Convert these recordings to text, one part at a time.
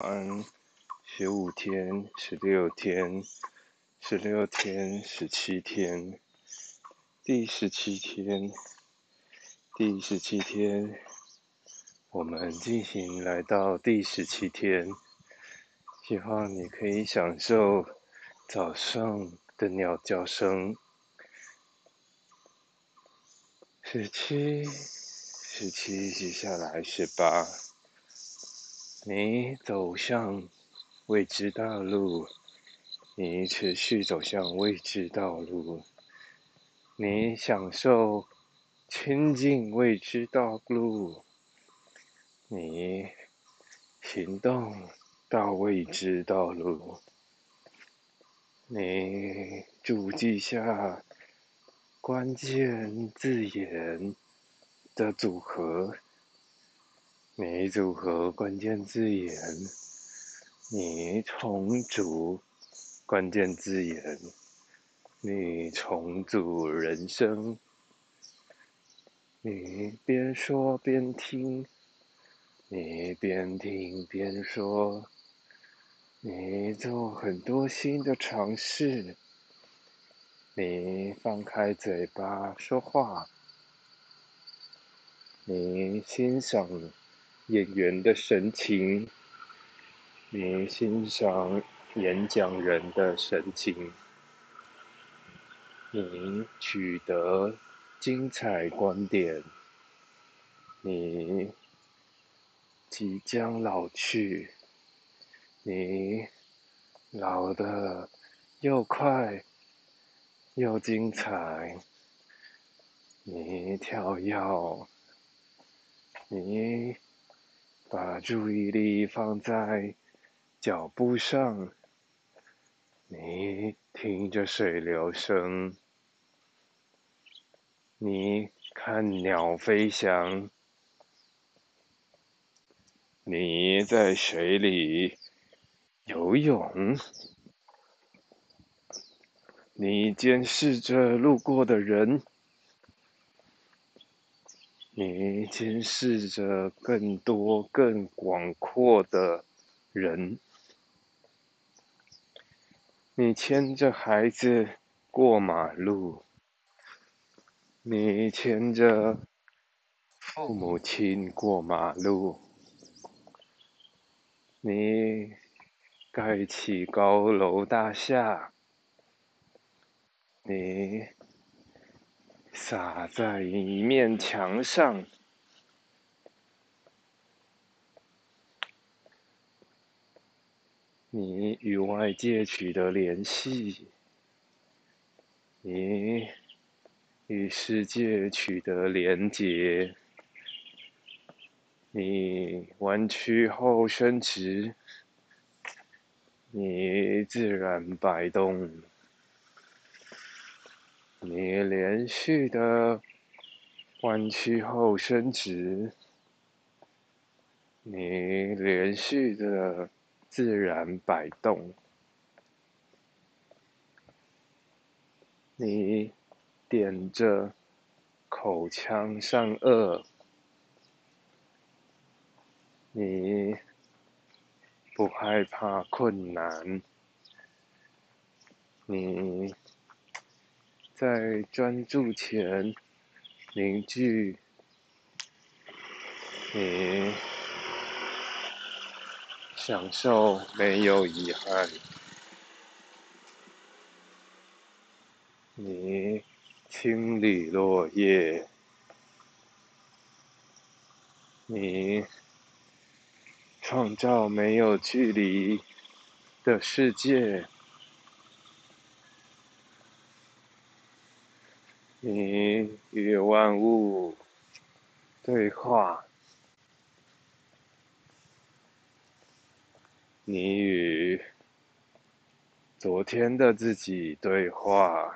完十五天、十六天、十六天、十七天，第十七天，第十七天，我们进行来到第十七天，希望你可以享受早上的鸟叫声。十七，十七，接下来十八。你走向未知道路，你持续走向未知道路，你享受亲近未知道路，你行动到未知道路，你注记下关键字眼的组合。你组合关键字眼，你重组关键字眼，你重组人生，你边说边听，你边听边说，你做很多新的尝试，你放开嘴巴说话，你欣赏。演员的神情，你欣赏演讲人的神情，你取得精彩观点，你即将老去，你老的又快又精彩，你跳跃，你。把注意力放在脚步上，你听着水流声，你看鸟飞翔，你在水里游泳，你监视着路过的人。你监视着更多、更广阔的人。你牵着孩子过马路。你牵着父母亲过马路。你盖起高楼大厦。你。洒在一面墙上，你与外界取得联系，你与世界取得连结，你弯曲后伸直，你自然摆动。你连续的弯曲后伸直，你连续的自然摆动，你点着口腔上颚，你不害怕困难，你。在专注前凝聚，你享受没有遗憾，你清理落叶，你创造没有距离的世界。你与万物对话，你与昨天的自己对话，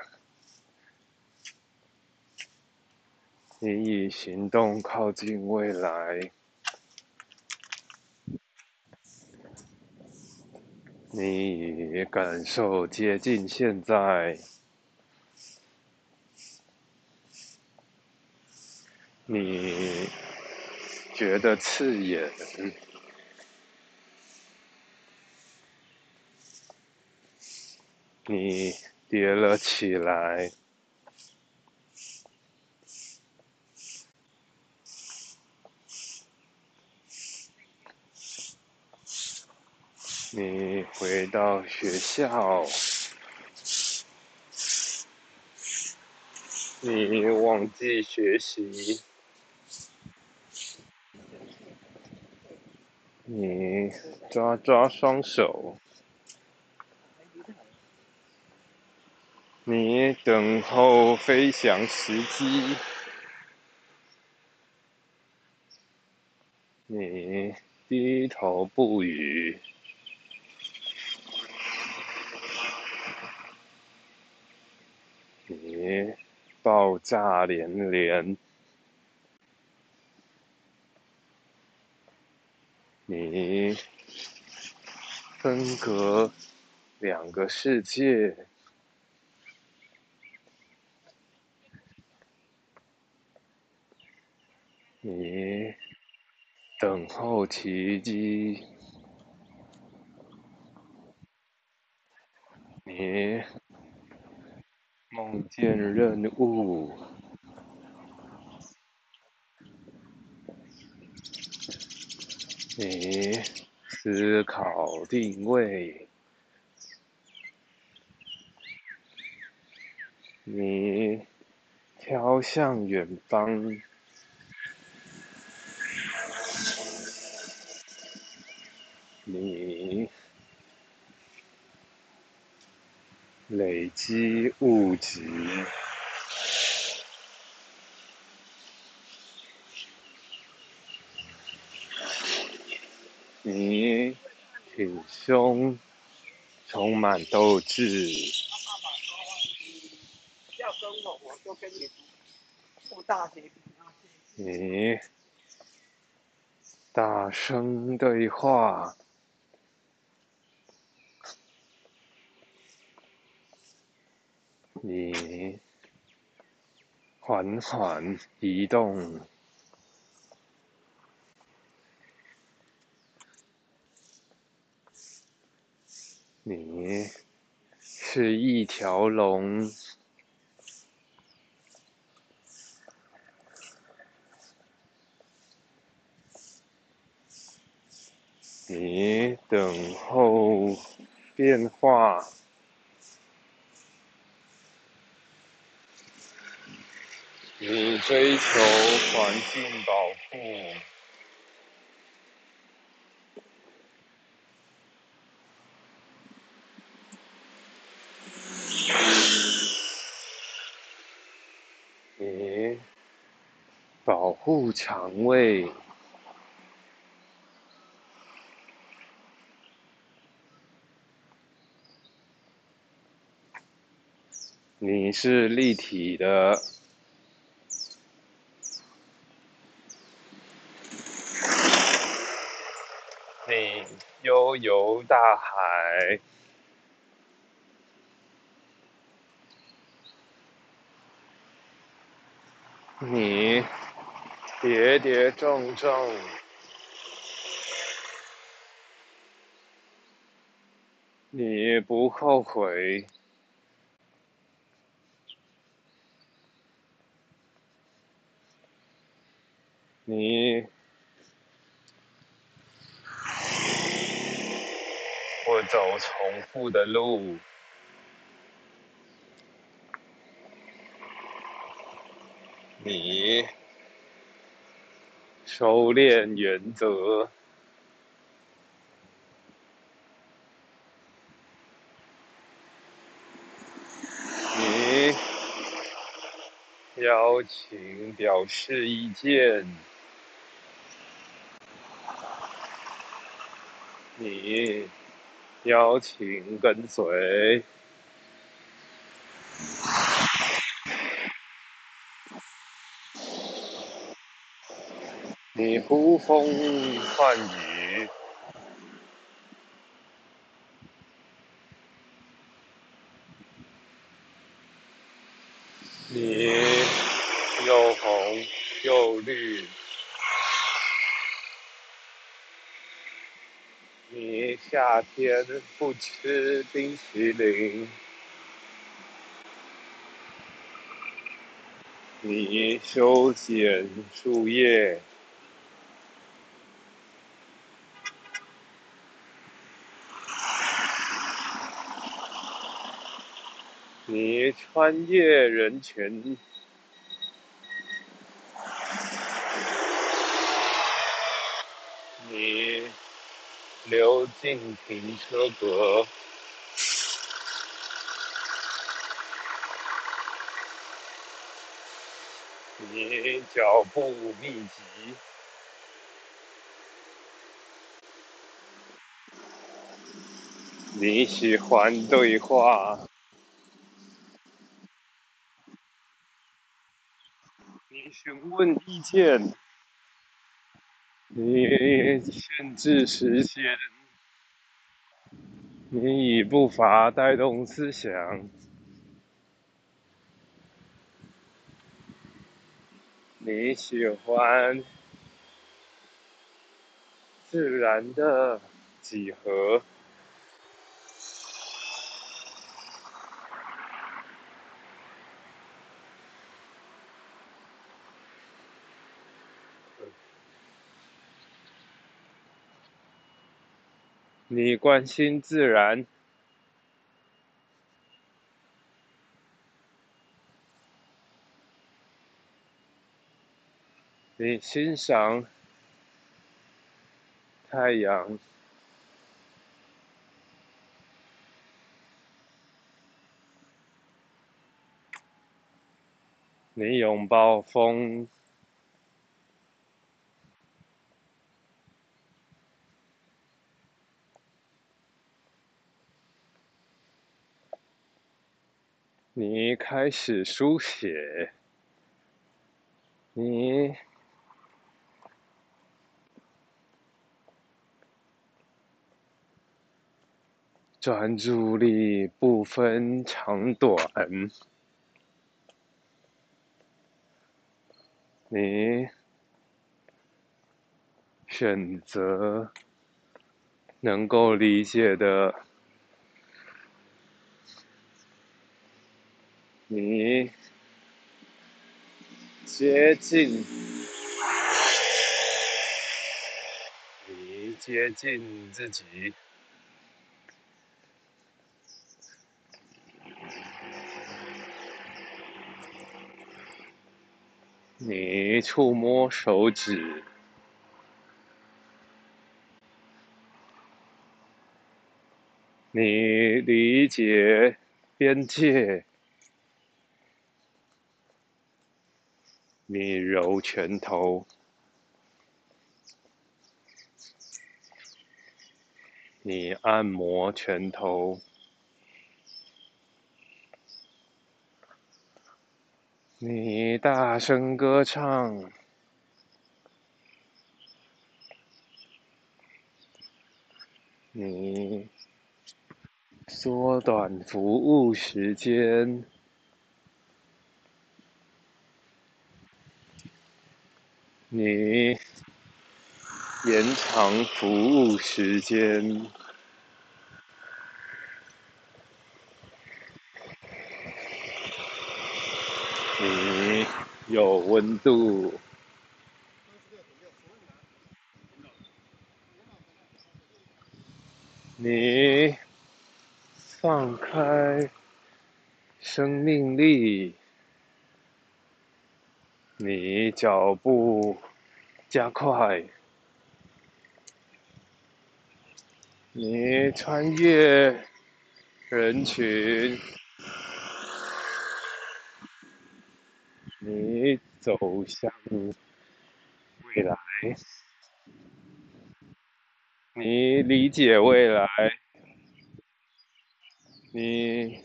你以行动靠近未来，你以感受接近现在。你觉得刺眼？你叠了起来。你回到学校。你忘记学习。你抓抓双手。你等候飞翔时机，你低头不语，你爆炸连连，你分隔两个世界。你等候奇迹，你梦见任务，你思考定位，你飘向远方。你累积物质，你挺胸，充满斗志。你大声对话。你缓缓移动，你是一条龙，你等候变化。你追求环境保护，你保护肠胃，你是立体的。你悠游大海，你跌跌撞撞，你不后悔，你。我走重复的路，你收敛原则，你邀请表示意见，你。邀请跟随，你呼风唤雨你又红又绿。你夏天不吃冰淇淋你修剪树叶你穿越人群，你流进停车格。你脚步密集，你喜欢对话，询问意见，你限制时间，你以步伐带动思想，你喜欢自然的几何。你关心自然，你欣赏太阳，你拥抱风，你开始书写，你专注力不分长短，你选择能够理解的。你接近，你接近自己，你触摸手指，你理解边界。你揉拳头，你按摩拳头，你大声歌唱，你缩短服务时间。你延长服务时间，你有温度，你放开生命力。你脚步加快，你穿越人群，你走向未来，你理解未来，你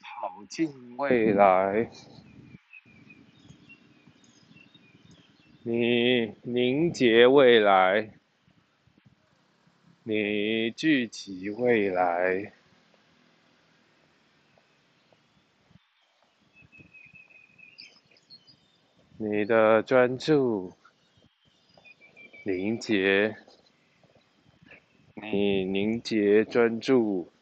跑进未来。你凝结未来，你聚集未来，你的专注凝结，你凝结专注。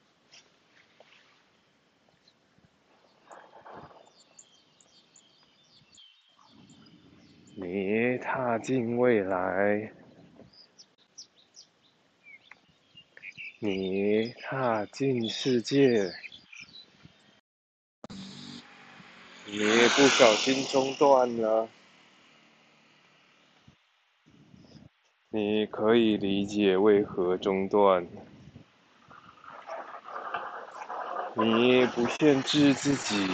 你踏进未来，你踏进世界，你不小心中断了，你可以理解为何中断，你不限制自己。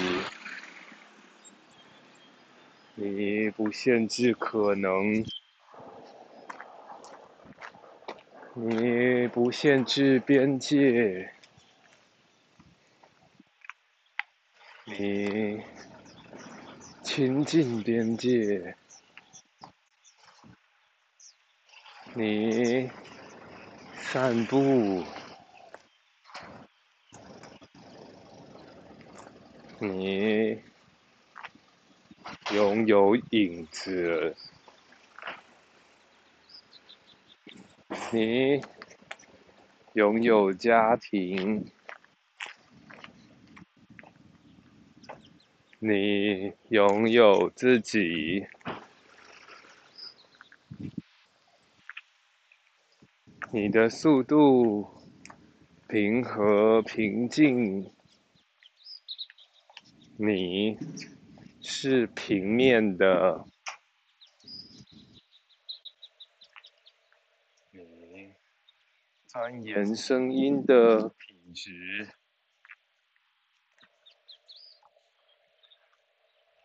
你不限制可能，你不限制边界，你亲近边界，你散步，你。拥有影子，你拥有家庭，你拥有自己，你的速度平和平静，你。是平面的，你钻研声音的品质，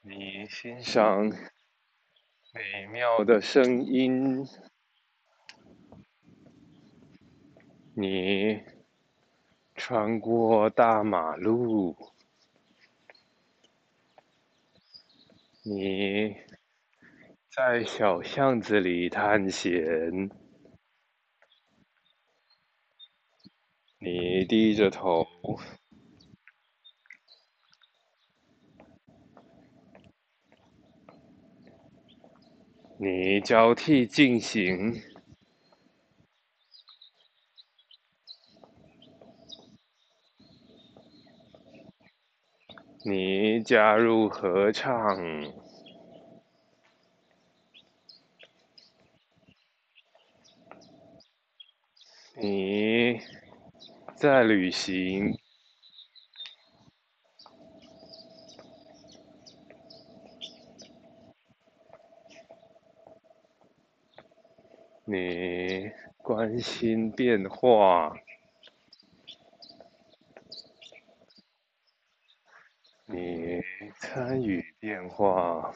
你欣赏美妙的声音，你穿过大马路。你在小巷子里探险，你低着头，你交替进行，你加入合唱。你在旅行，你关心变化，你参与变化。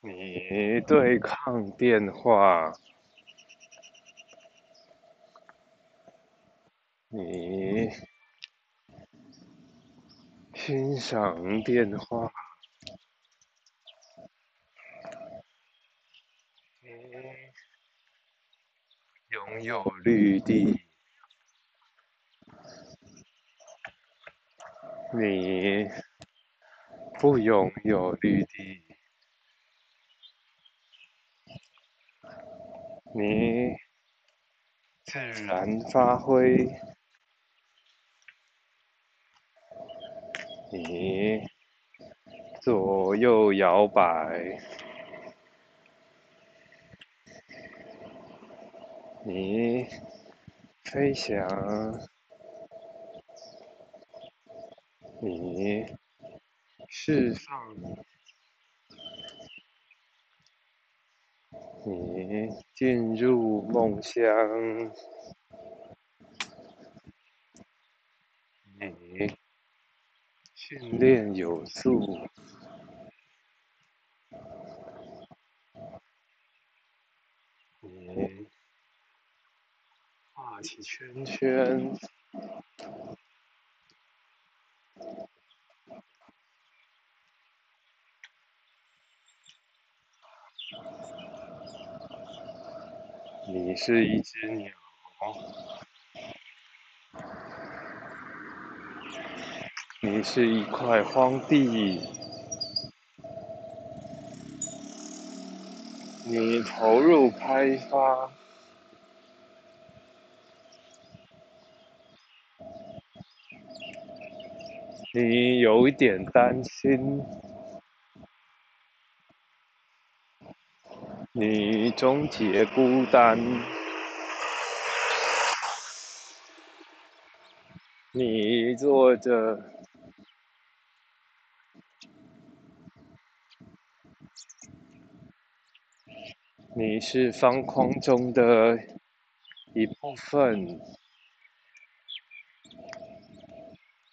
你对抗电话，你欣赏电话，你拥有绿地，你不拥有绿地。你自然发挥，你左右摇摆，你飞翔，你释放。你进入梦乡，你训练有素，你画起圈圈。你是一只鸟，你是一块荒地，你投入开发，你有一点担心，你终结孤单，你坐着，你是方框中的一部分，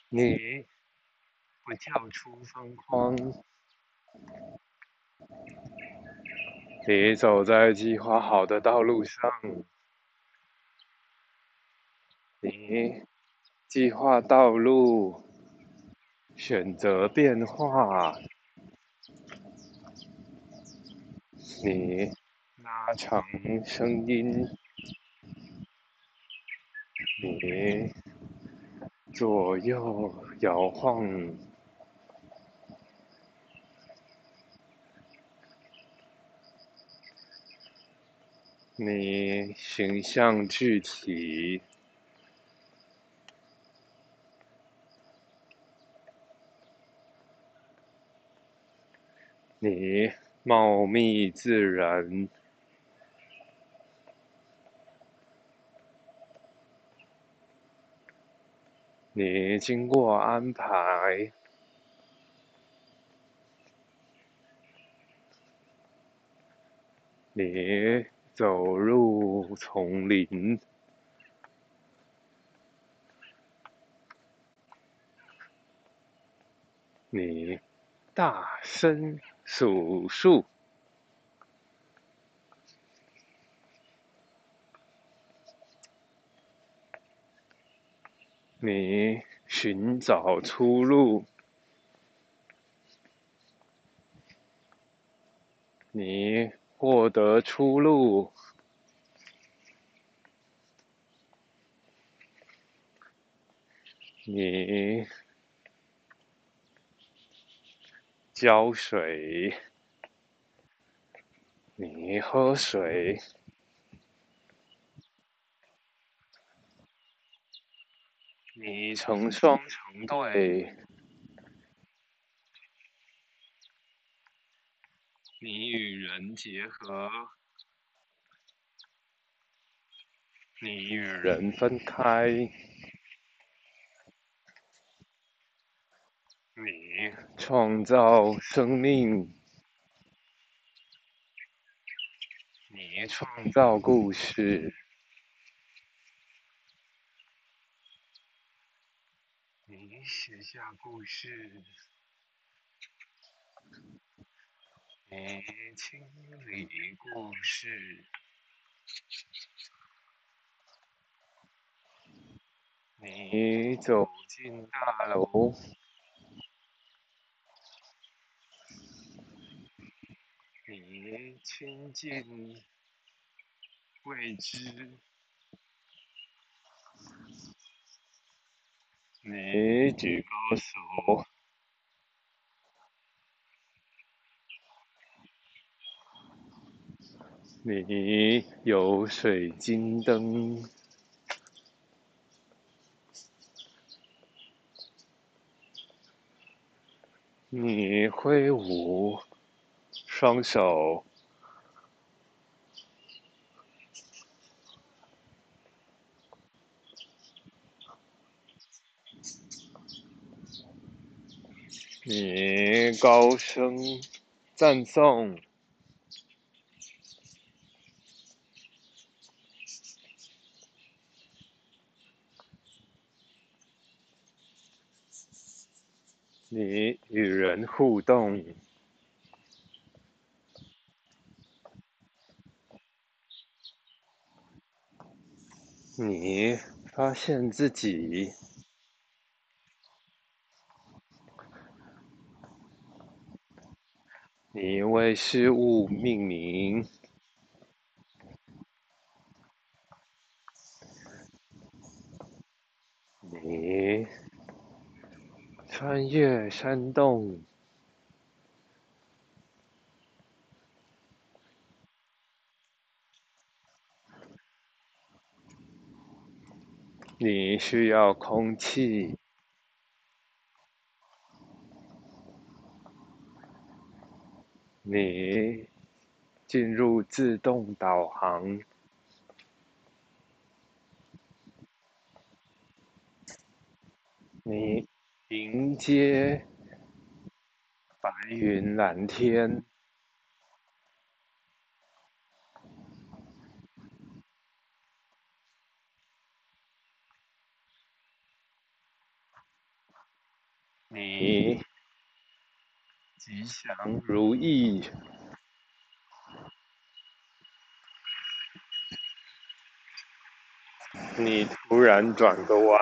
你。跳出方框，你走在计划好的道路上，你计划道路，选择变化，你拉长声音，你左右摇晃。你形象具体，你茂密自然，你经过安排，你。走入丛林，你大声数数，你寻找出路，你。得出路，你浇水，你喝水，你成双成对。你与人结合，你与人分开，你创造生命，你创造故事，你写下故事。你清理故事，你走进大楼，你亲近未知，你举高手。你有水晶灯，你挥舞双手，你高声赞颂。你与人互动，你发现自己，你为事物命名，夜山洞。你需要空气。你进入自动导航。你接白云蓝天，你吉祥如意。你突然转个弯，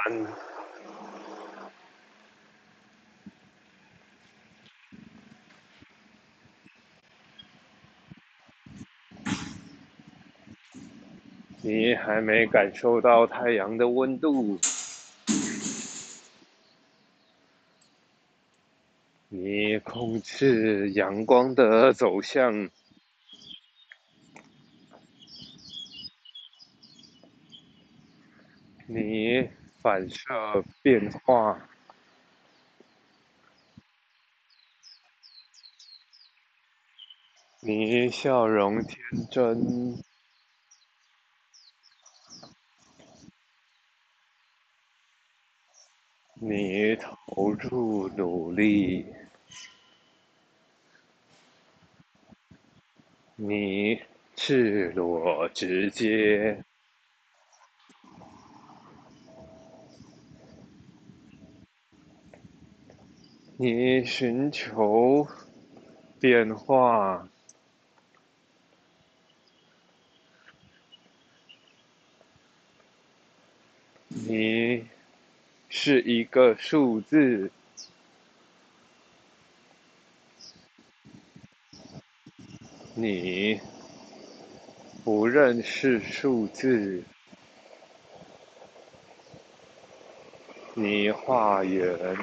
你还没感受到太阳的温度，你控制阳光的走向。你反射变化，你笑容天真，你投入努力，你赤裸直接。你寻求变化，你是一个数字，你不认识数字，你画圆。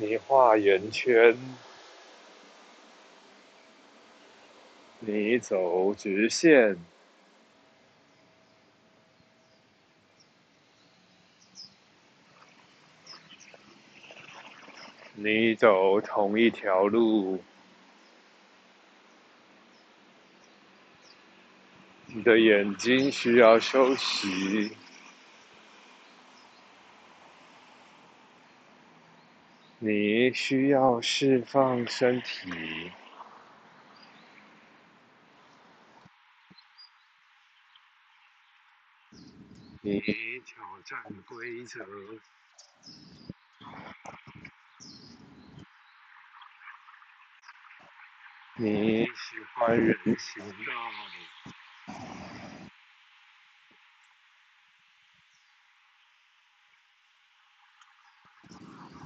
你画圆圈，你走直线，你走同一条路，你的眼睛需要休息。你需要释放身体，你挑战规则，你喜欢人行道。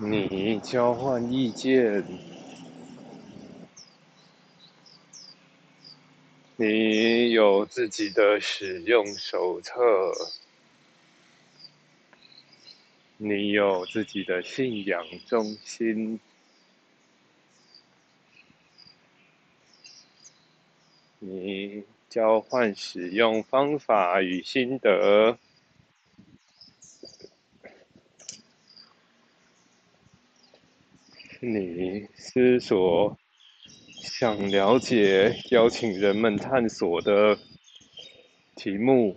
你交换意见，你有自己的使用手册，你有自己的信仰中心，你交换使用方法与心得。你思索，想了解，邀请人们探索的题目。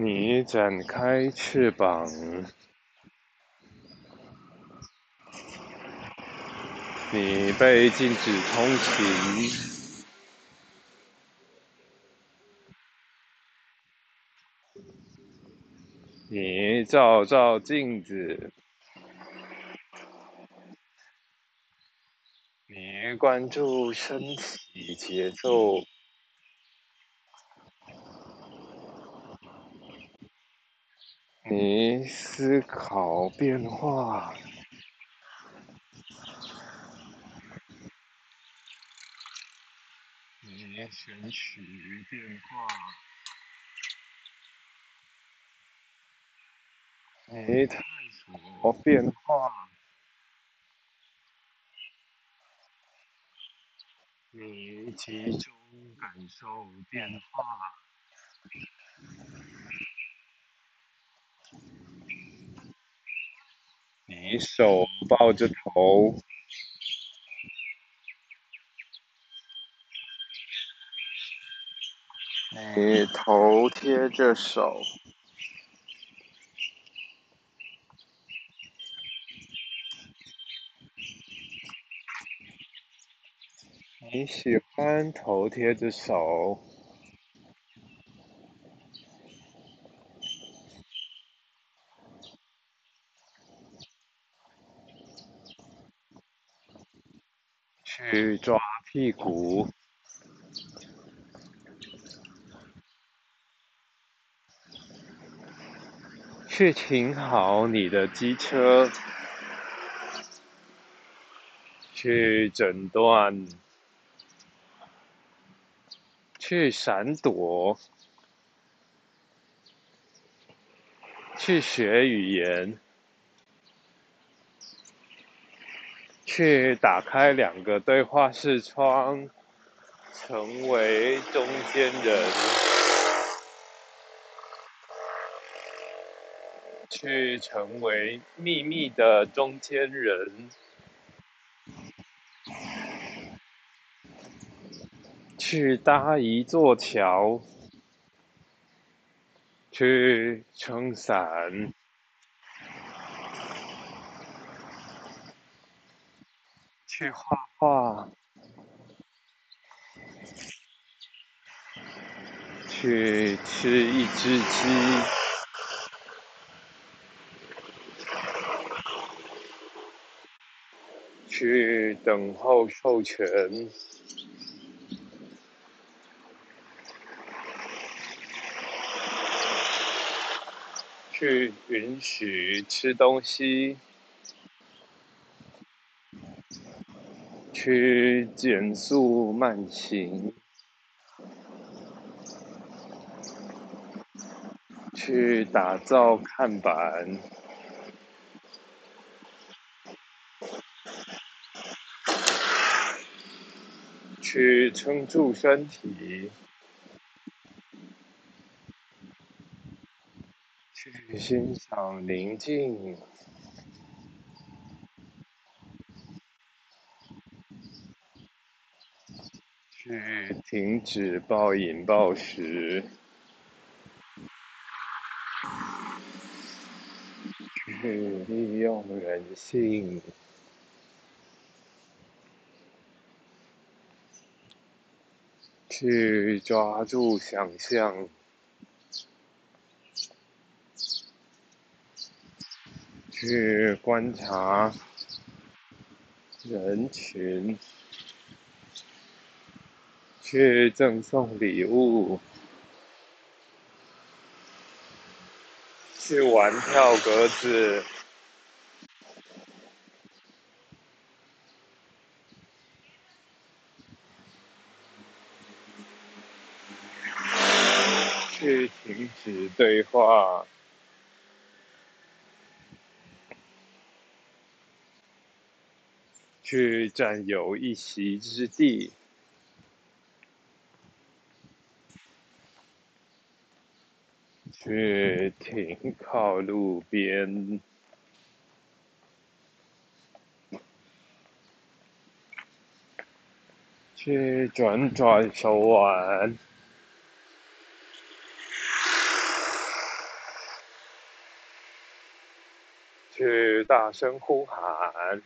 你展开翅膀，你被禁止通勤。你照照镜子，你关注身体节奏，你思考变化，你选取变化。你探索变化，你集中感受变化。你手抱着头，你头贴着手。你喜欢头贴着手，去抓屁股，去停好你的机车，去诊断。去闪躲，去学语言，去打开两个对话视窗，成为中间人，去成为秘密的中间人。去搭一座桥，去撑伞，去画画，去吃一只鸡，去等候授权。去允许吃东西，去减速慢行，去打造看板，去撑住身体。去欣赏宁静，去停止暴饮暴食，去利用人性，去抓住想象。去观察人群，去赠送礼物，去玩跳格子，去停止对话。去占有一席之地，去停靠路边，去转转手腕，去大声呼喊。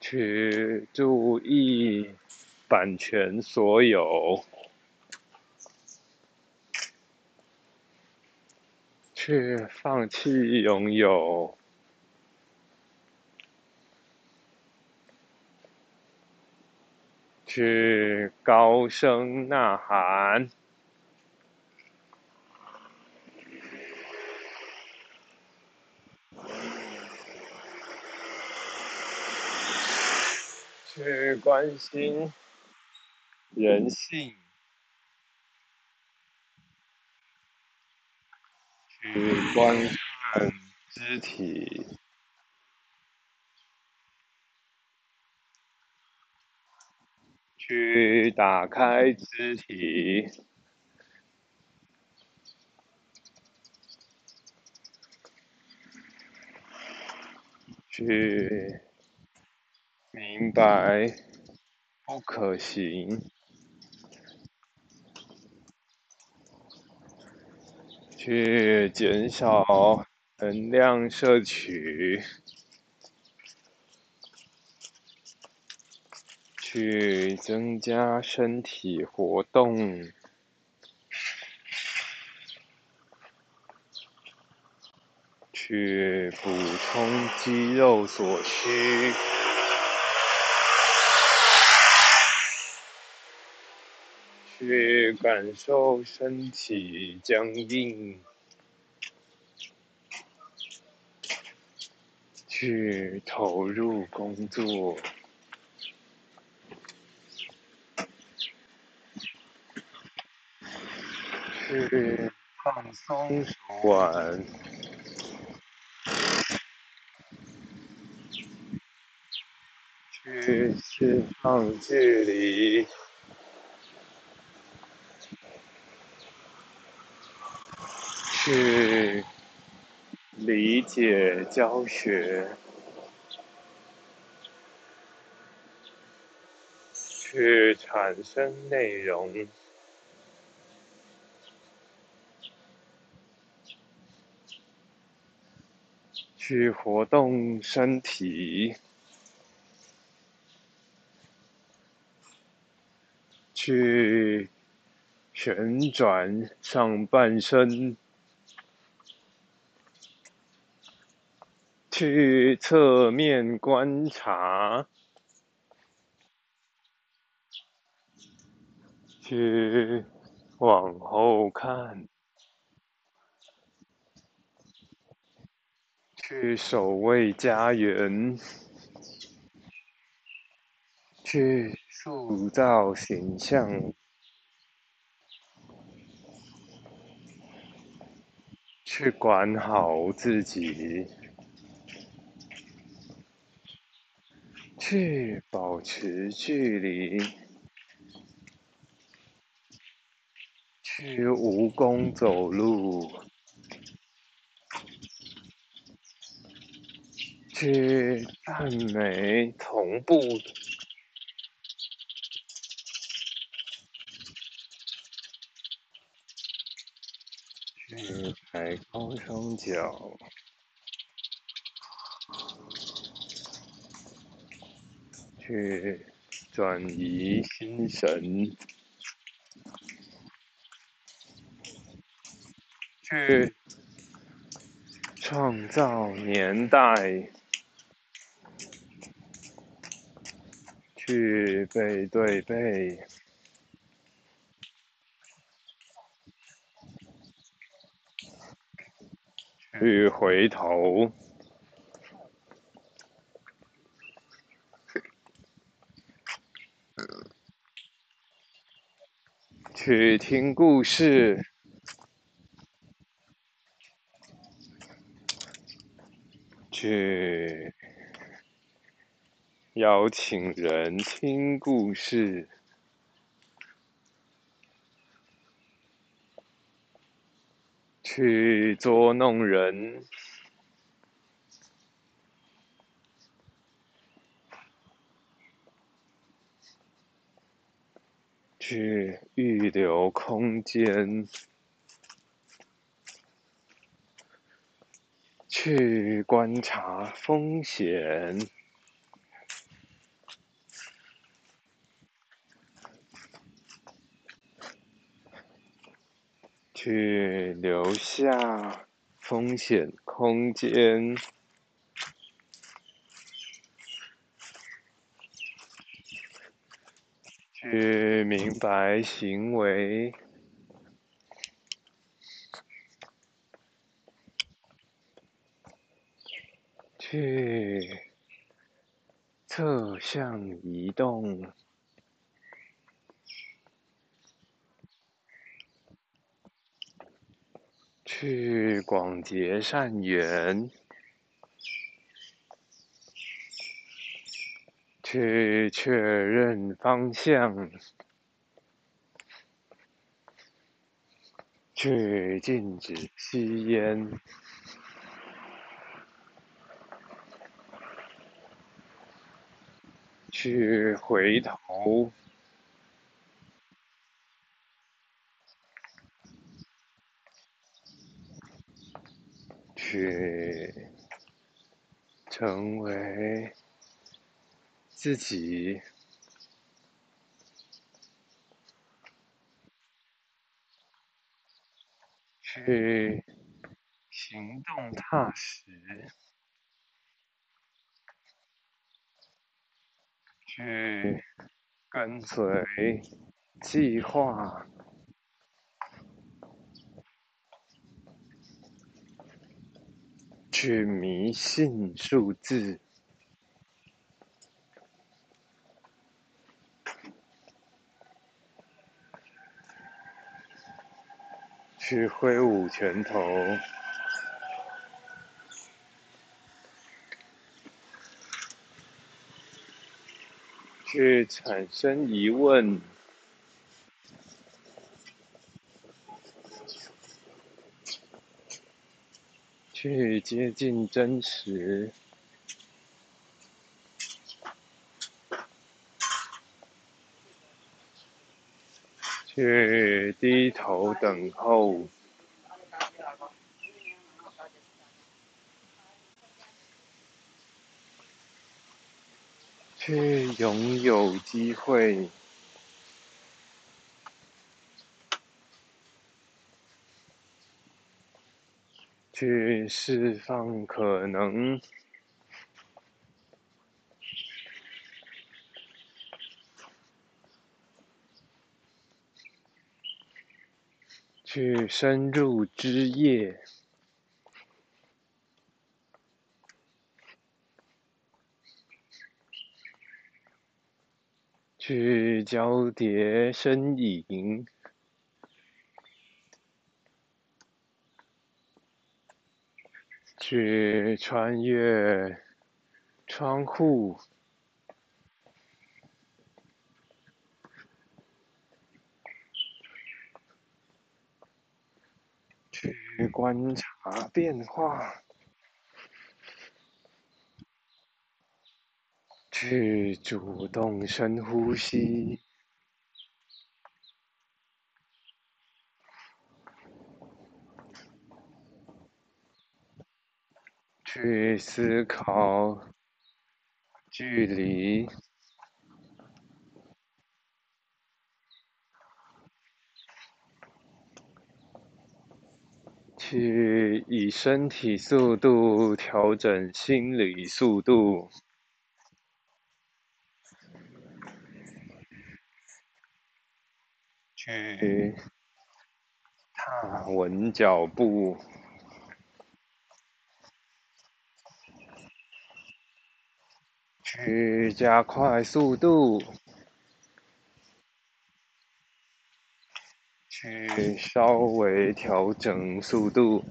去注意版权所有，去放弃拥有，去高声呐喊。去关心人性，去观看肢体，去打开肢体，去明白不可行，去减少能量摄取。去增加身体活动，去补充肌肉所需，去感受身体僵硬，去投入工作。去放松手腕，去释放距离，去理解教学，去产生内容。去活动身体，去旋转上半身，去侧面观察，去往后看。去守卫家园，去塑造形象，去管好自己，去保持距离，去蜈蚣走路。去赞美同步，去抬高双脚，去转移心神，去创造年代。去背对背，去回头，去听故事，去。邀请人听故事，去捉弄人，去预留空间，去观察风险。去留下风险空间，去明白行为，去侧向移动。去广结善缘，去确认方向，去禁止吸烟，去回头，去成为。自己。去行动踏实，去跟随计划，去迷信数字。去挥舞拳头，去产生疑问，去接近真实，去。低头等候，去拥有机会，去释放可能。去深入枝叶，去交叠身影，去穿越窗户。去观察变化，去主动深呼吸，去思考距离。去以身体速度调整心理速度，去踏稳脚步，去加快速度。去稍微调整速度，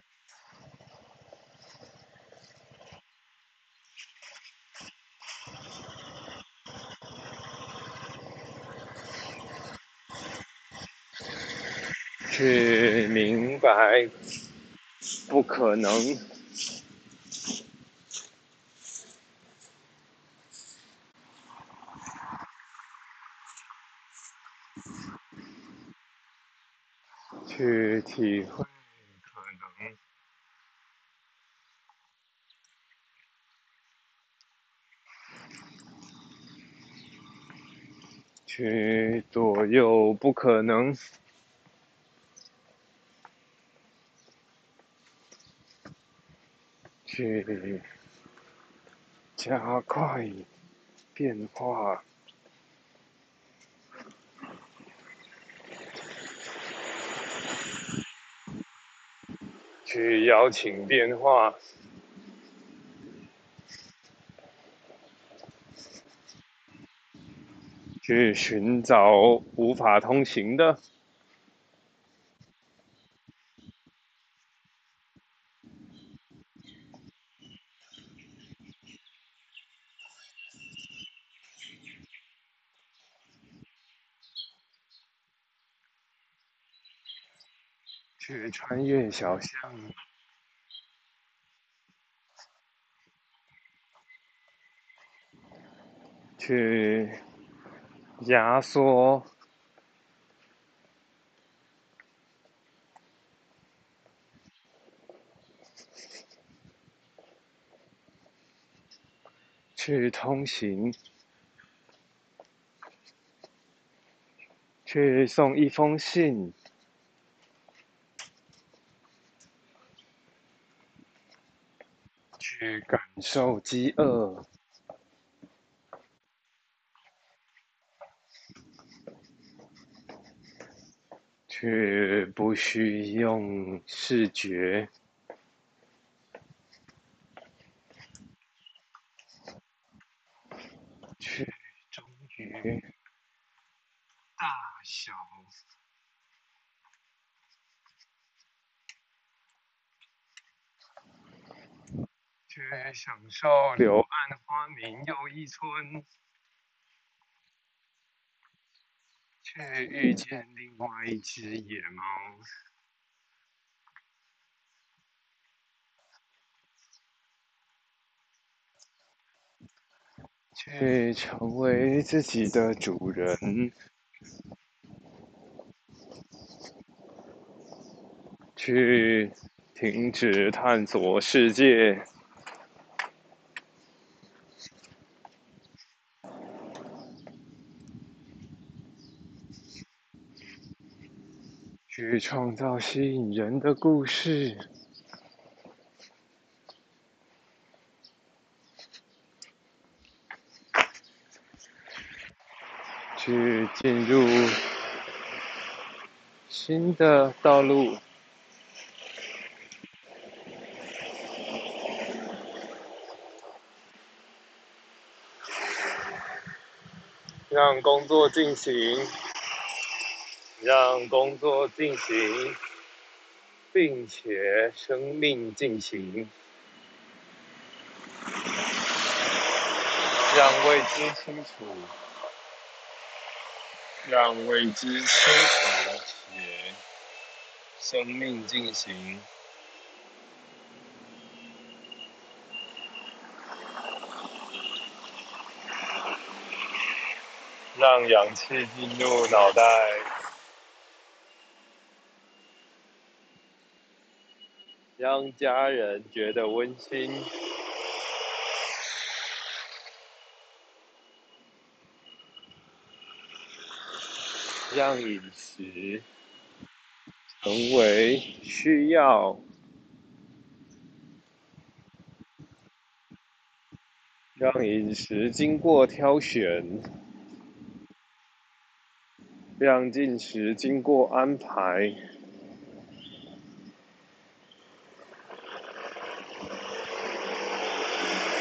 去明白不可能，去体会可能，去左右不可能，去加快变化。去邀请电话，去寻找无法通行的，去穿越小巷，去压缩，去通行，去送一封信。去感受饥饿，却不需用视觉，去终于大小。却享受柳暗花明又一村，却遇见另外一只野猫，去成为自己的主人，去停止探索世界。去创造吸引人的故事，去进入新的道路，让工作进行。让工作进行，并且生命进行，让未知清楚，让未知清楚且生命进行，让氧气进入脑袋。让家人觉得温馨，让饮食成为需要，让饮食经过挑选，让进食经过安排。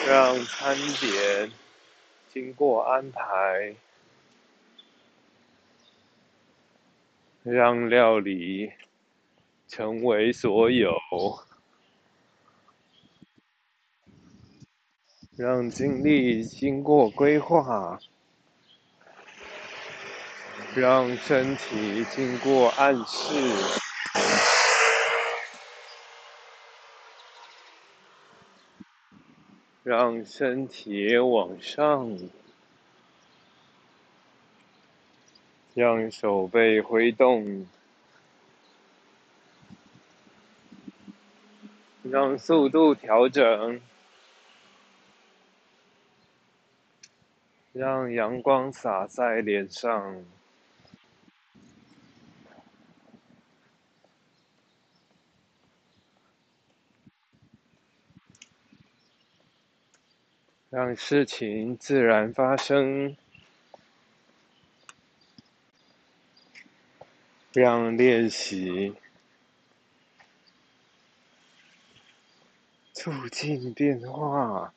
让餐点经过安排，让料理成为所有，让经历经过规划，让身体经过暗示。让身体往上，让手背挥动，让速度调整，让阳光洒在脸上。让事情自然发生，让练习促进变化，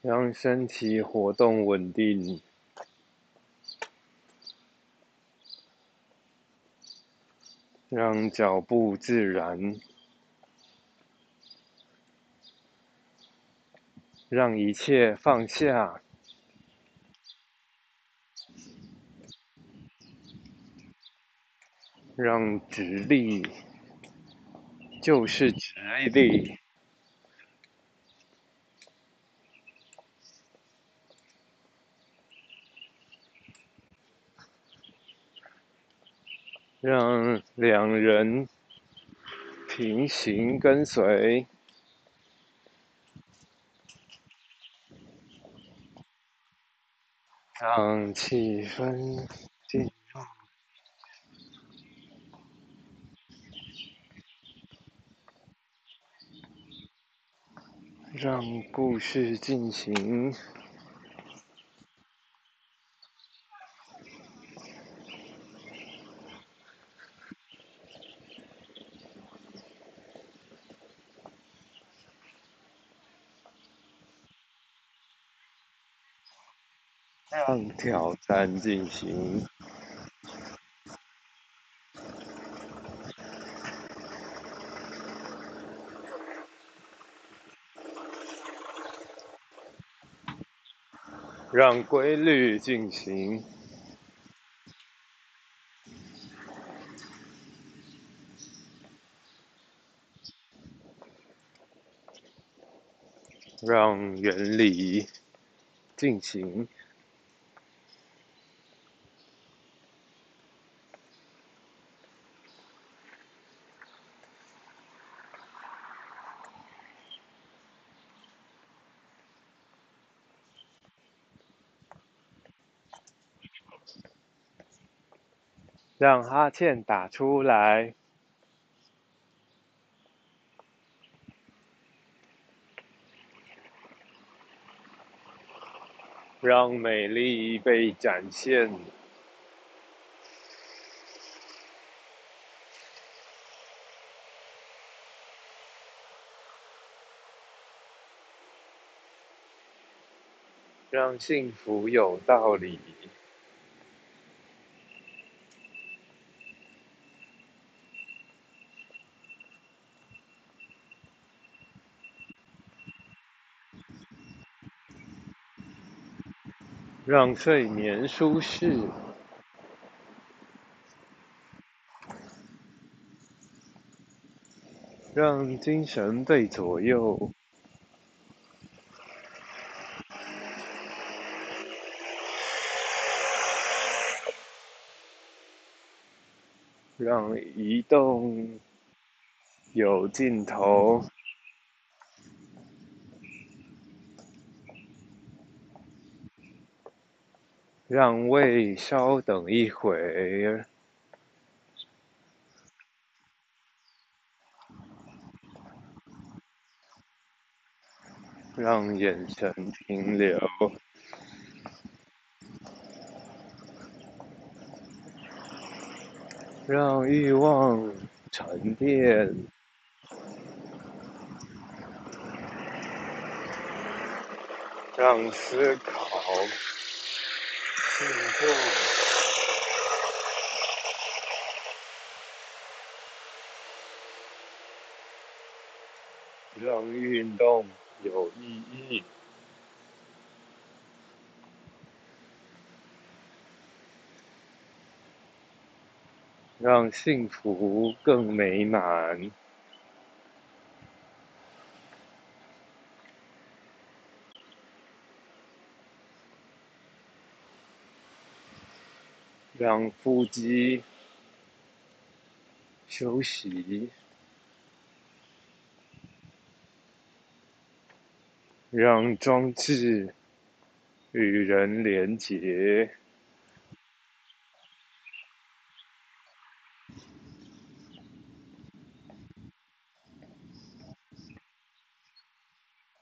让身体活动稳定。让脚步自然让一切放下让直立就是直立。让两人平行跟随，让气氛进入。让故事进行，让挑战进行。让规律进行，让原理进行，让哈欠打出来，让美丽被展现，让幸福有道理。让睡眠舒适，让精神被左右，让移动有尽头。让胃稍等一会儿，让眼神停留，让欲望沉淀，让思考。让运动有意义，让幸福更美满。让腹肌休息，让装置与人连结，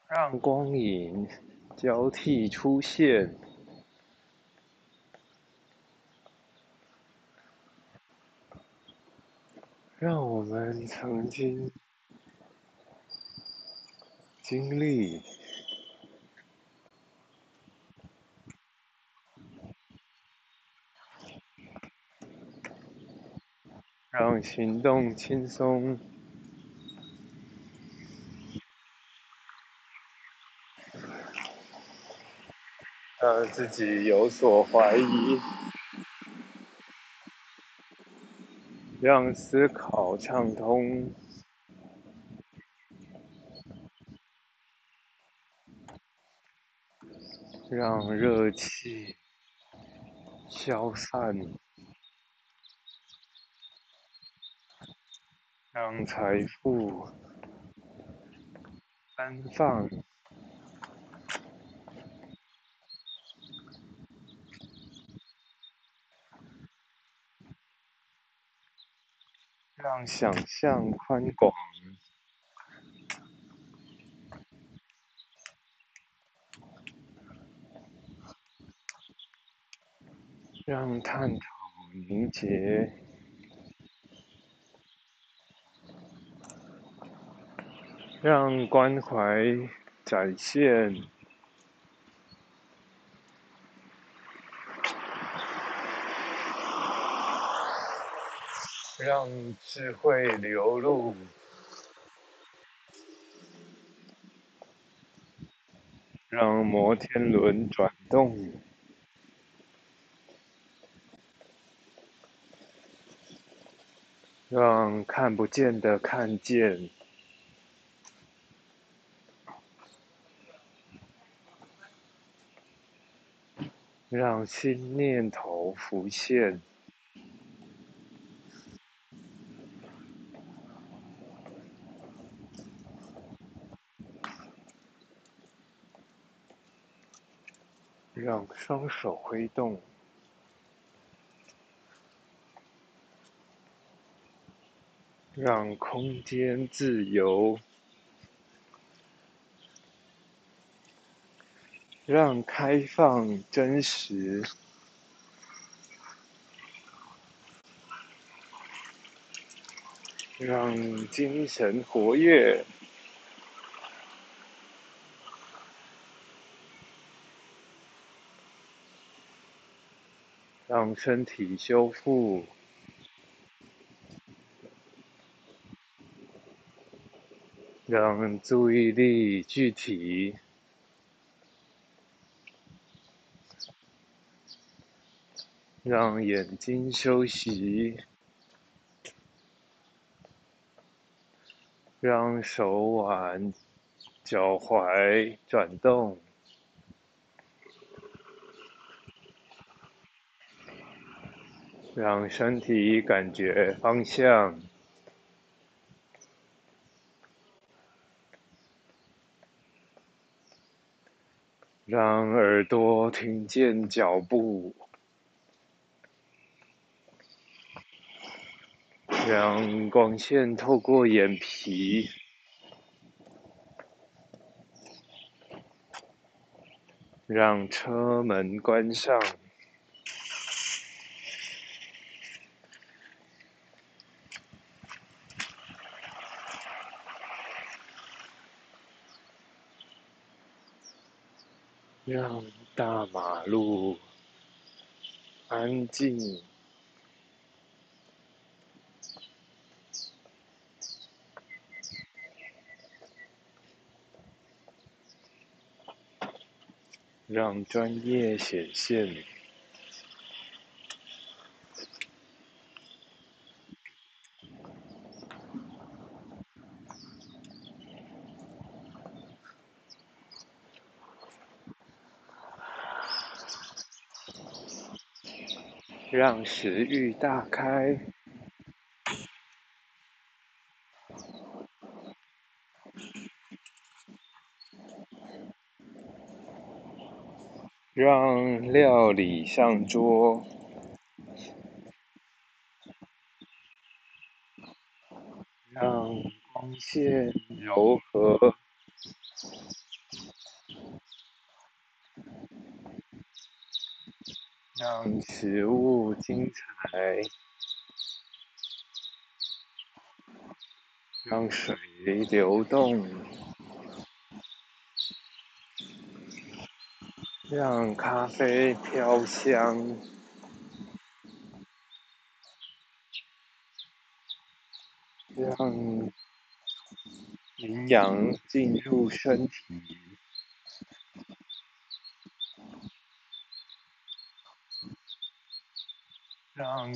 让光影交替出现。让我们曾经经历，让行动轻松，让自己有所怀疑。让思考畅通，让热气消散，让财富安放。让想象宽广，让探讨凝结，让关怀展现，让智慧流露。让摩天轮转动，让看不见的看见，让新念头浮现，让双手挥动，让空间自由，让开放真实，让精神活跃。让身体修复，让注意力具体，让眼睛休息，让手腕、脚踝转动。让身体感觉方向，让耳朵听见脚步，让光线透过眼皮，让车门关上。让大马路安静，让专业显现。让食欲大开，让料理上桌，让光线柔和。让食物精彩，让水流动，让咖啡飘香，让营养进入身体。让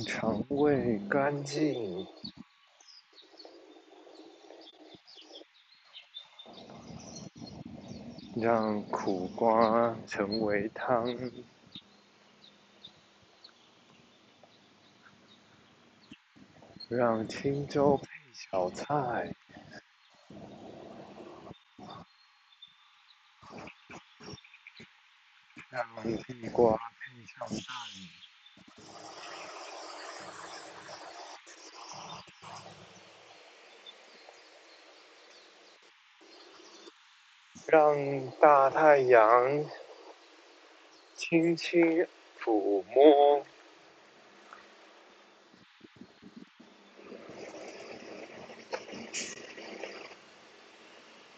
肠胃干净，让苦瓜成为汤，让清粥配小菜，让地瓜配上蛋。让大太阳轻轻抚摸，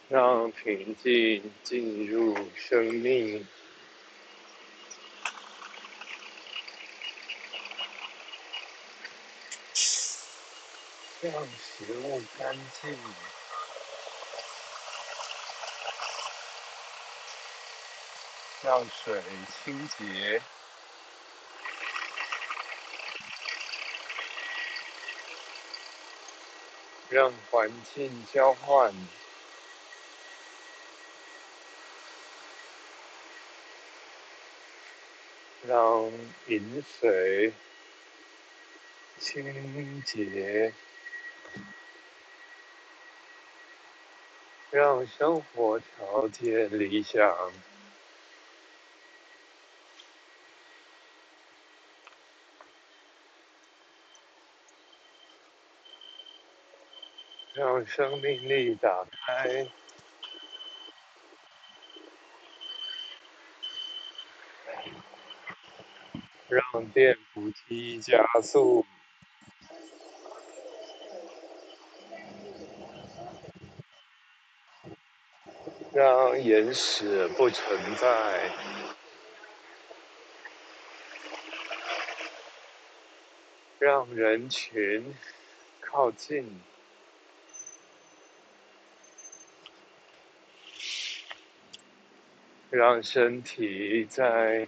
让平静进入生命，让食物干净。让水清洁，让环境交换，让饮水清洁，让生活条件理想。让生命力打开，让电扶梯加速，让岩石不存在，让人群靠近。让身体在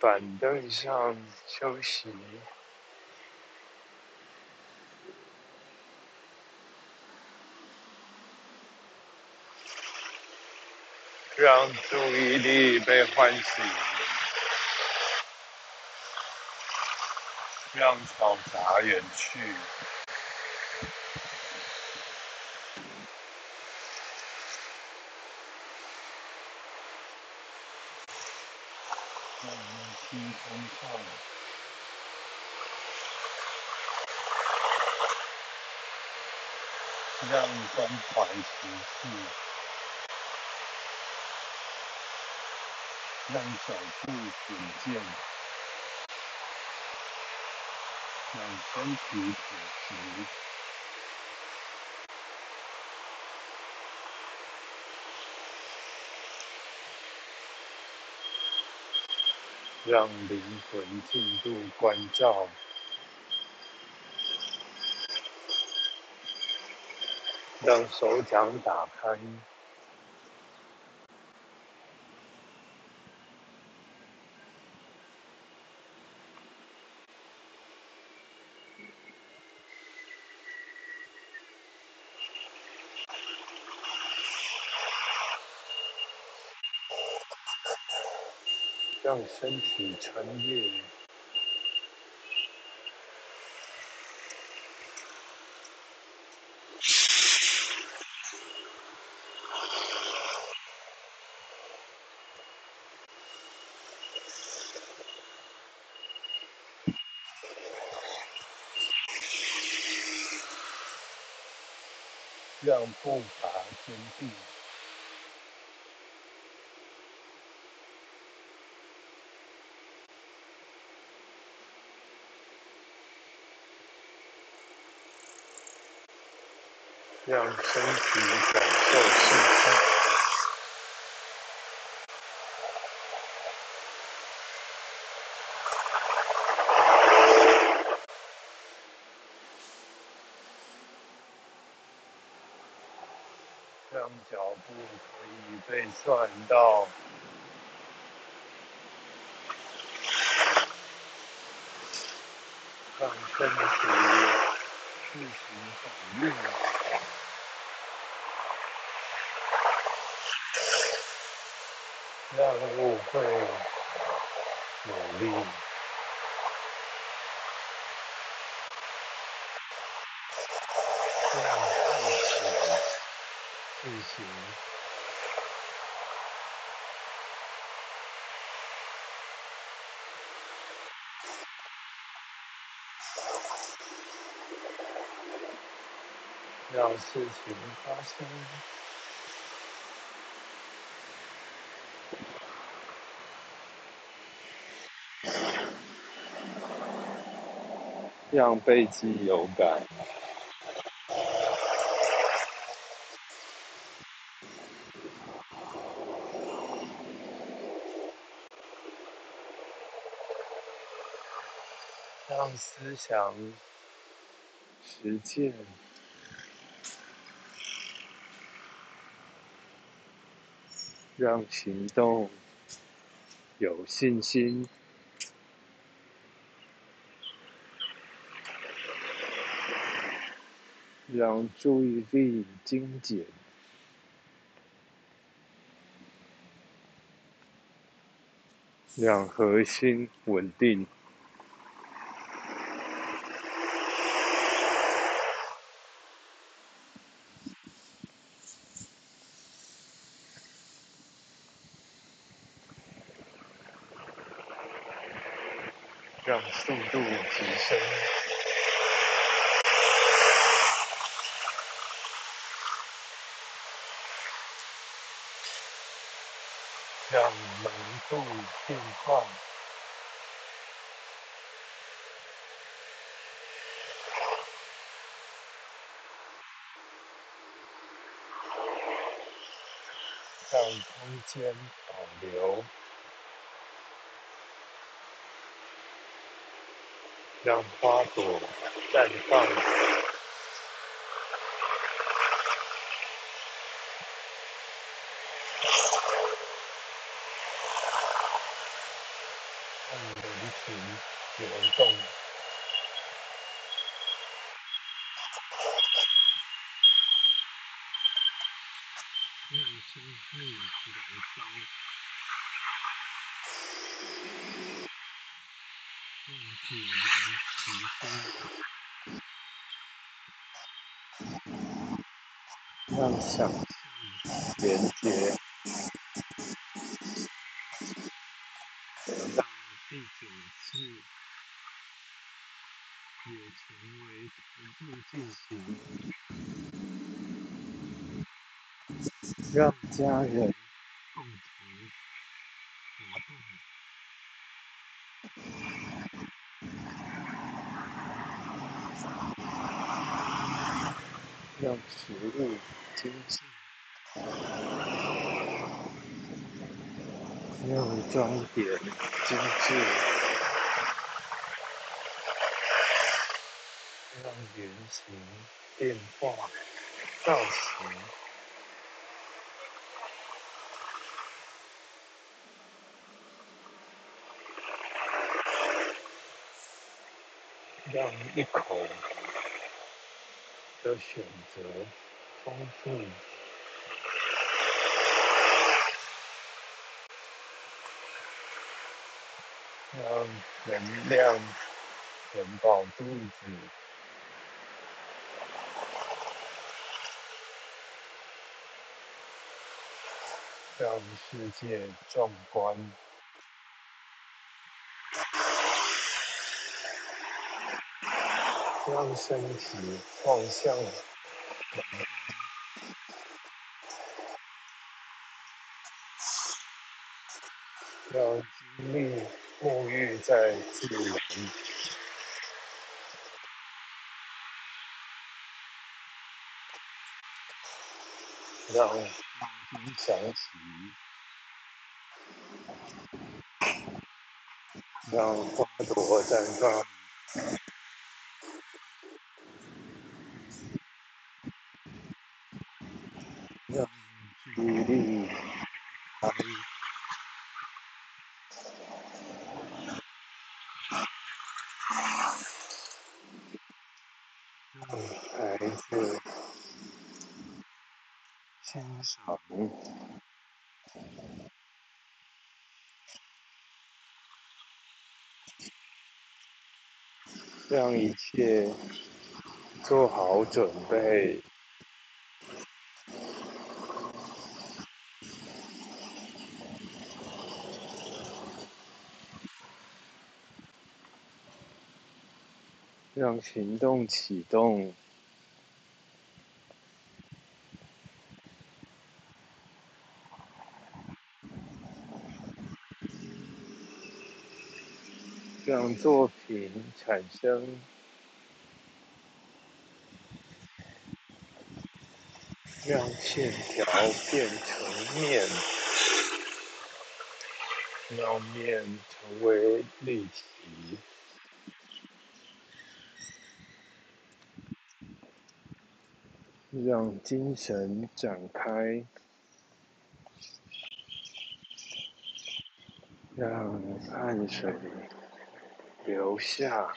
板凳上休息，让注意力被唤醒，让嘈杂远去。让让关怀持续，让脚步稳健，让身体挺直，让灵魂进入关照。让手掌打开，让身体穿越，让步伐坚定。让身体感受释放，让脚步可以被算到，让身体自行反应，误会努力，让自己自行。让事情发生，让背肌有感，让思想实践。让行动有信心，让注意力精简，让核心稳定。让速度提升，让浓度变化，让空间保留。让花朵绽放，让人群流动，让生命燃烧，让自然提升。让想象连接，让第九次也成为同步进行，让家人共同活动，让食物精致。让装点精致，让圆形变化造型，让一口的选择丰富。让能量填饱肚子，让世界壮观，让身体放向让精力沐浴在自然。让闹钟响起，让花朵绽放，让注意力开，常，让一切做好准备，让行动启动。让作品产生，让线条变成面，让面成为立体，让精神展开，让汗水。留下，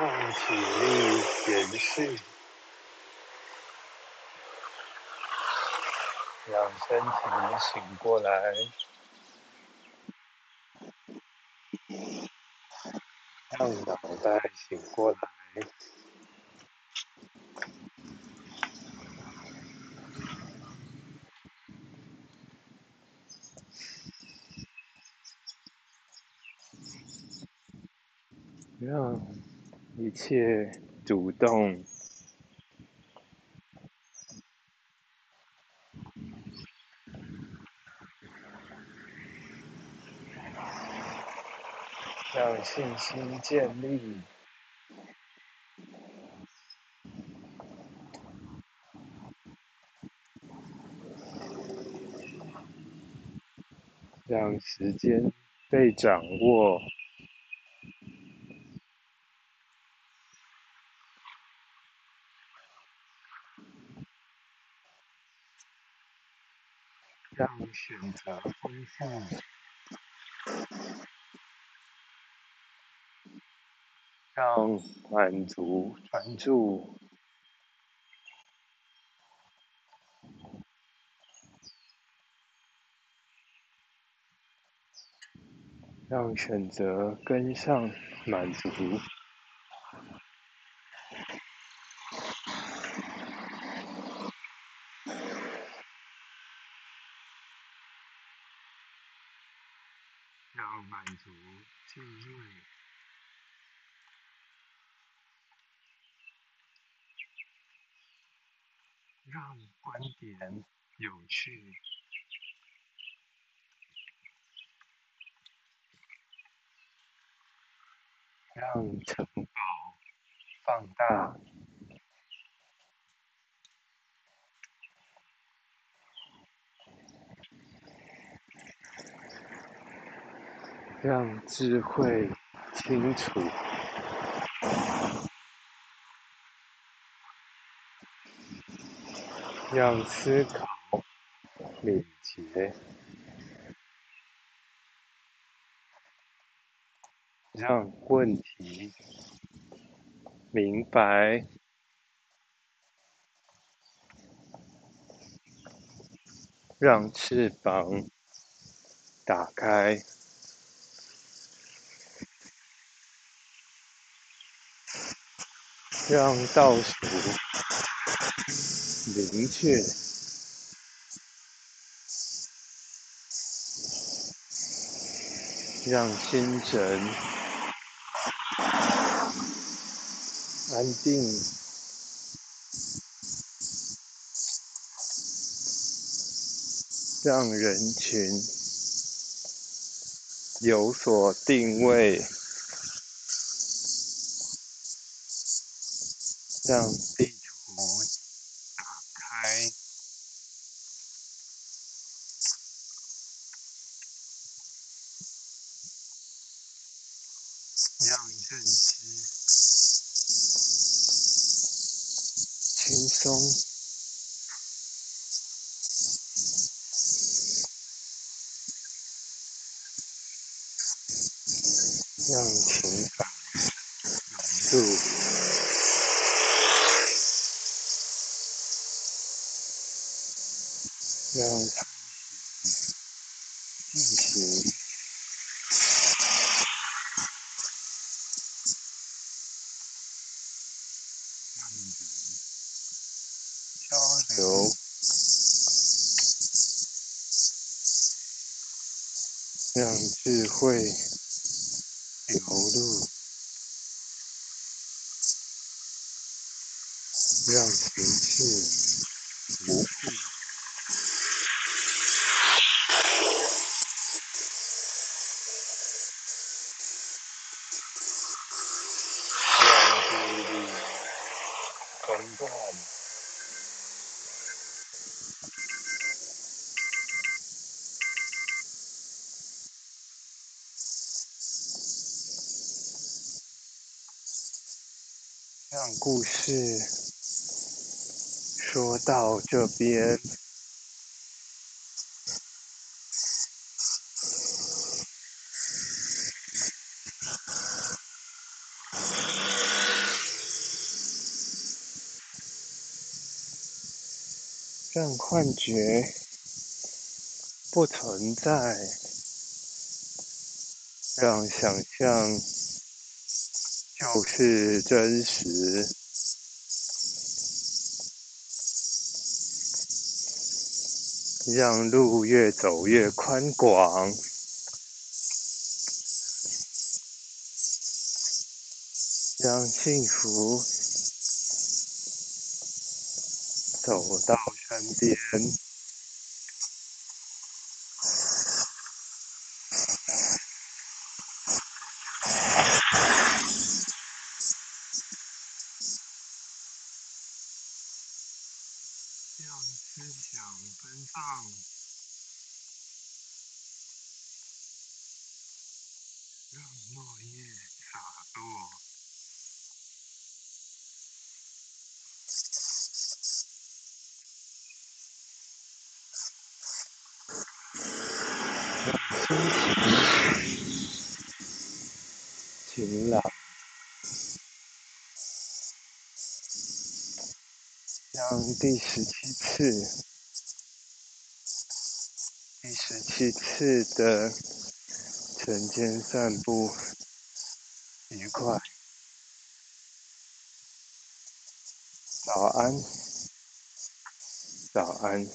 让体力延续，让身体醒过来，让脑袋醒过来。让一切主动，让信心建立，让时间被掌握。让选择丰富，让满足专注，让选择跟上满足。让满足进入，让观点让城堡放大，让智慧清楚。让思考敏捷，让问题明白，让翅膀打开，让倒数。明确，让心神安定，让人群有所定位，让地。让认知轻松，让情感融入。让进行交流，让智慧流露，让情绪无负。让故事说到这边，让幻觉不存在，让想象就是真实。让路越走越宽广，让幸福走到身边，让思想奔放。让落叶洒落，让心情晴朗，让第十七次，第十七次的晨间散步。愉快，早安，早安。